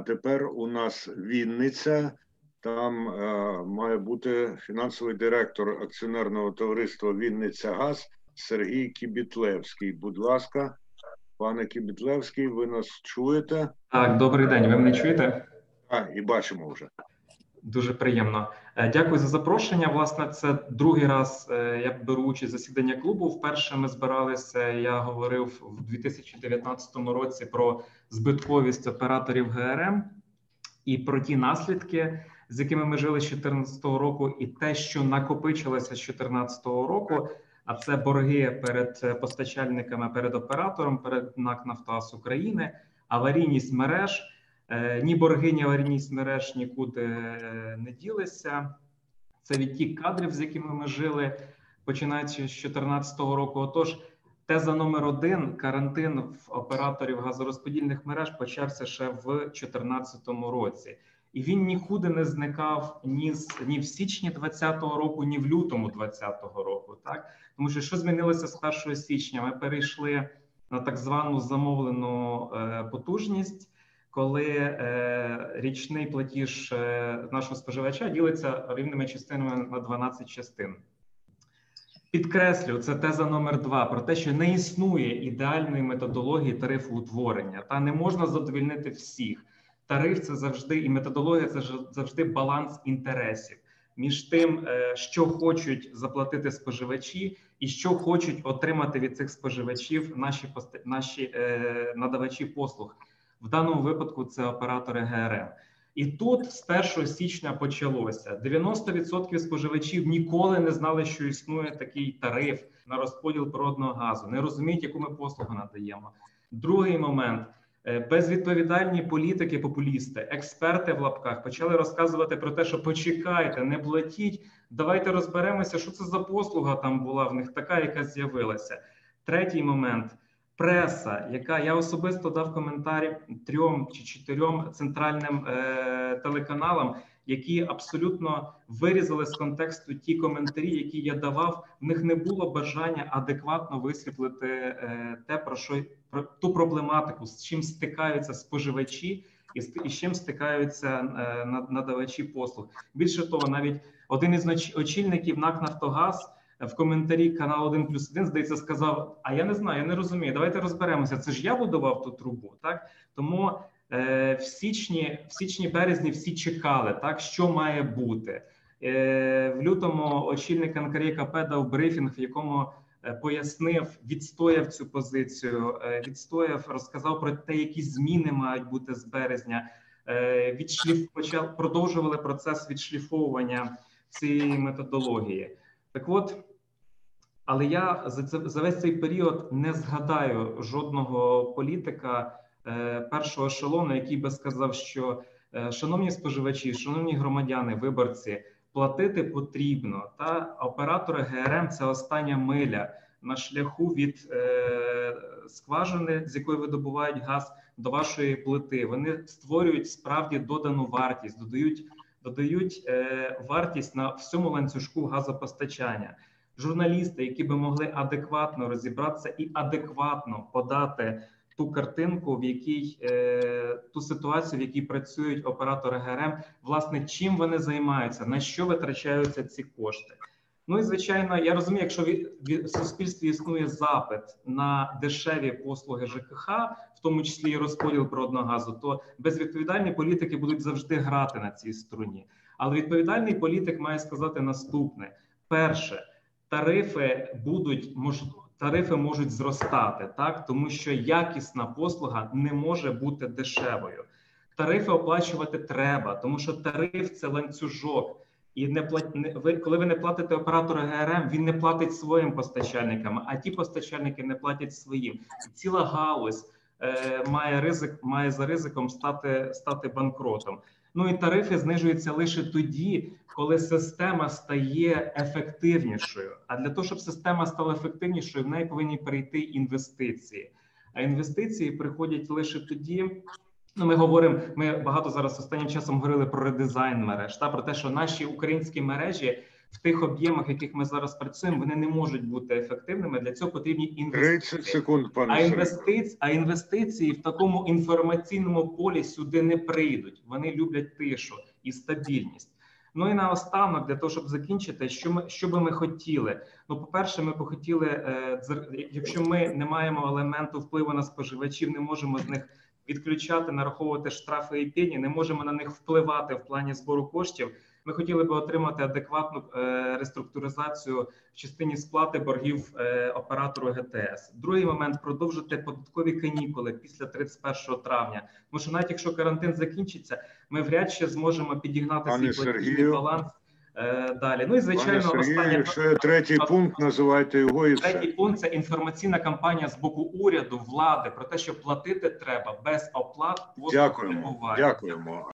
А тепер у нас Вінниця. Там е, має бути фінансовий директор акціонерного товариства Вінниця Газ Сергій Кібітлевський. Будь ласка, пане Кібітлевський, ви нас чуєте? Так, добрий день. Ви мене чуєте? Так, і бачимо вже. Дуже приємно. Е, дякую за запрошення. Власне, це другий раз е, я беру участь в засіданні клубу. Вперше ми збиралися. Я говорив в 2019 році про збитковість операторів ГРМ і про ті наслідки, з якими ми жили з 2014 року, і те, що накопичилося з 2014 року. А це борги перед постачальниками, перед оператором, перед НАК «Нафтогаз України, аварійність мереж. Е, ні борги, ні аварійність мереж нікуди не ділися. Це відтік кадрів, з якими ми жили, починаючи з 2014 року. Отож, теза номер один: карантин в операторів газорозподільних мереж почався ще в 2014 році, і він нікуди не зникав ні з ні в січні 2020 року, ні в лютому 2020 року. Так тому що що змінилося з 1 січня? Ми перейшли на так звану замовлену е, потужність коли е, річний платіж е, нашого споживача ділиться рівними частинами на 12 частин. Підкреслю, це теза номер два про те, що не існує ідеальної методології тарифу утворення, та не можна задовільнити всіх. Тариф це завжди і методологія це завжди баланс інтересів між тим, е, що хочуть заплатити споживачі, і що хочуть отримати від цих споживачів наші наші надавачі послуг. В даному випадку це оператори ГРМ. І тут з 1 січня почалося 90% споживачів ніколи не знали, що існує такий тариф на розподіл природного газу, не розуміють, яку ми послугу надаємо. Другий момент. Е, безвідповідальні політики, популісти, експерти в лапках почали розказувати про те, що почекайте, не платіть. Давайте розберемося, що це за послуга там була в них, така, яка з'явилася. Третій момент преса, яка я особисто дав коментарі трьом чи чотирьом центральним е, телеканалам, які абсолютно вирізали з контексту ті коментарі, які я давав. В них не було бажання адекватно висвітлити е, те, про що про ту проблематику, з чим стикаються споживачі. І з, і з чим стикаються е, надавачі послуг. Більше того, навіть один із очільників НАК Нафтогаз в коментарі канал 1 плюс 1, здається, сказав: А я не знаю, я не розумію. Давайте розберемося. Це ж я будував ту трубу, так тому е, в січні, в січні березні всі чекали, так що має бути е, в лютому. Очільник НКРКП дав брифінг, в якому е, Пояснив, відстояв цю позицію, е, відстояв, розказав про те, які зміни мають бути з березня. Е, відшліф почав продовжували процес відшліфовування цієї методології. Так, от але я за це за весь цей період не згадаю жодного політика е, першого ешелону, який би сказав, що е, шановні споживачі, шановні громадяни, виборці, платити потрібно. Та оператори ГРМ це остання миля на шляху від е, скважини, з якої видобувають газ до вашої плити. Вони створюють справді додану вартість, додають. Додають е, вартість на всьому ланцюжку газопостачання журналісти, які би могли адекватно розібратися і адекватно подати ту картинку, в якій е, ту ситуацію, в якій працюють оператори ГРМ, власне, чим вони займаються, на що витрачаються ці кошти. Ну і звичайно, я розумію, якщо в суспільстві існує запит на дешеві послуги ЖКХ, в тому числі і розподіл природного газу, то безвідповідальні політики будуть завжди грати на цій струні. Але відповідальний політик має сказати наступне: перше, тарифи будуть мож, тарифи можуть зростати, так тому що якісна послуга не може бути дешевою. Тарифи оплачувати треба, тому що тариф це ланцюжок. І не плат... ви, коли ви не платите оператору ГРМ, він не платить своїм постачальникам, а ті постачальники не платять своїм. Ціла галузь має ризик, має за ризиком стати стати банкротом. Ну і тарифи знижуються лише тоді, коли система стає ефективнішою. А для того, щоб система стала ефективнішою, в неї повинні перейти інвестиції. А інвестиції приходять лише тоді. Ну, ми говоримо. Ми багато зараз останнім часом говорили про редизайн мереж та про те, що наші українські мережі в тих об'ємах, в яких ми зараз працюємо, вони не можуть бути ефективними. Для цього потрібні 30 інвестиції. секунд, пане А інвестиції, а інвестиції в такому інформаційному полі сюди не прийдуть. Вони люблять тишу і стабільність. Ну і наостанок, для того, щоб закінчити, що ми що би ми хотіли. Ну, по-перше, ми б хотіли, е, якщо ми не маємо елементу впливу на споживачів, не можемо з них відключати, нараховувати штрафи і пені, не можемо на них впливати в плані збору коштів. Ми хотіли би отримати адекватну е, реструктуризацію в частині сплати боргів е, оператору ГТС. Другий момент продовжити податкові канікули після 31 травня. Тому що навіть якщо карантин закінчиться, ми вряд чи зможемо підігнати Пане свій платіжний Сергію. баланс е, далі. Ну і звичайно, Пане Сергію, останнє якщо є третій пункт, називайте його і третій все. пункт це інформаційна кампанія з боку уряду влади про те, що платити треба без оплат. Дякуємо. Дякуємо.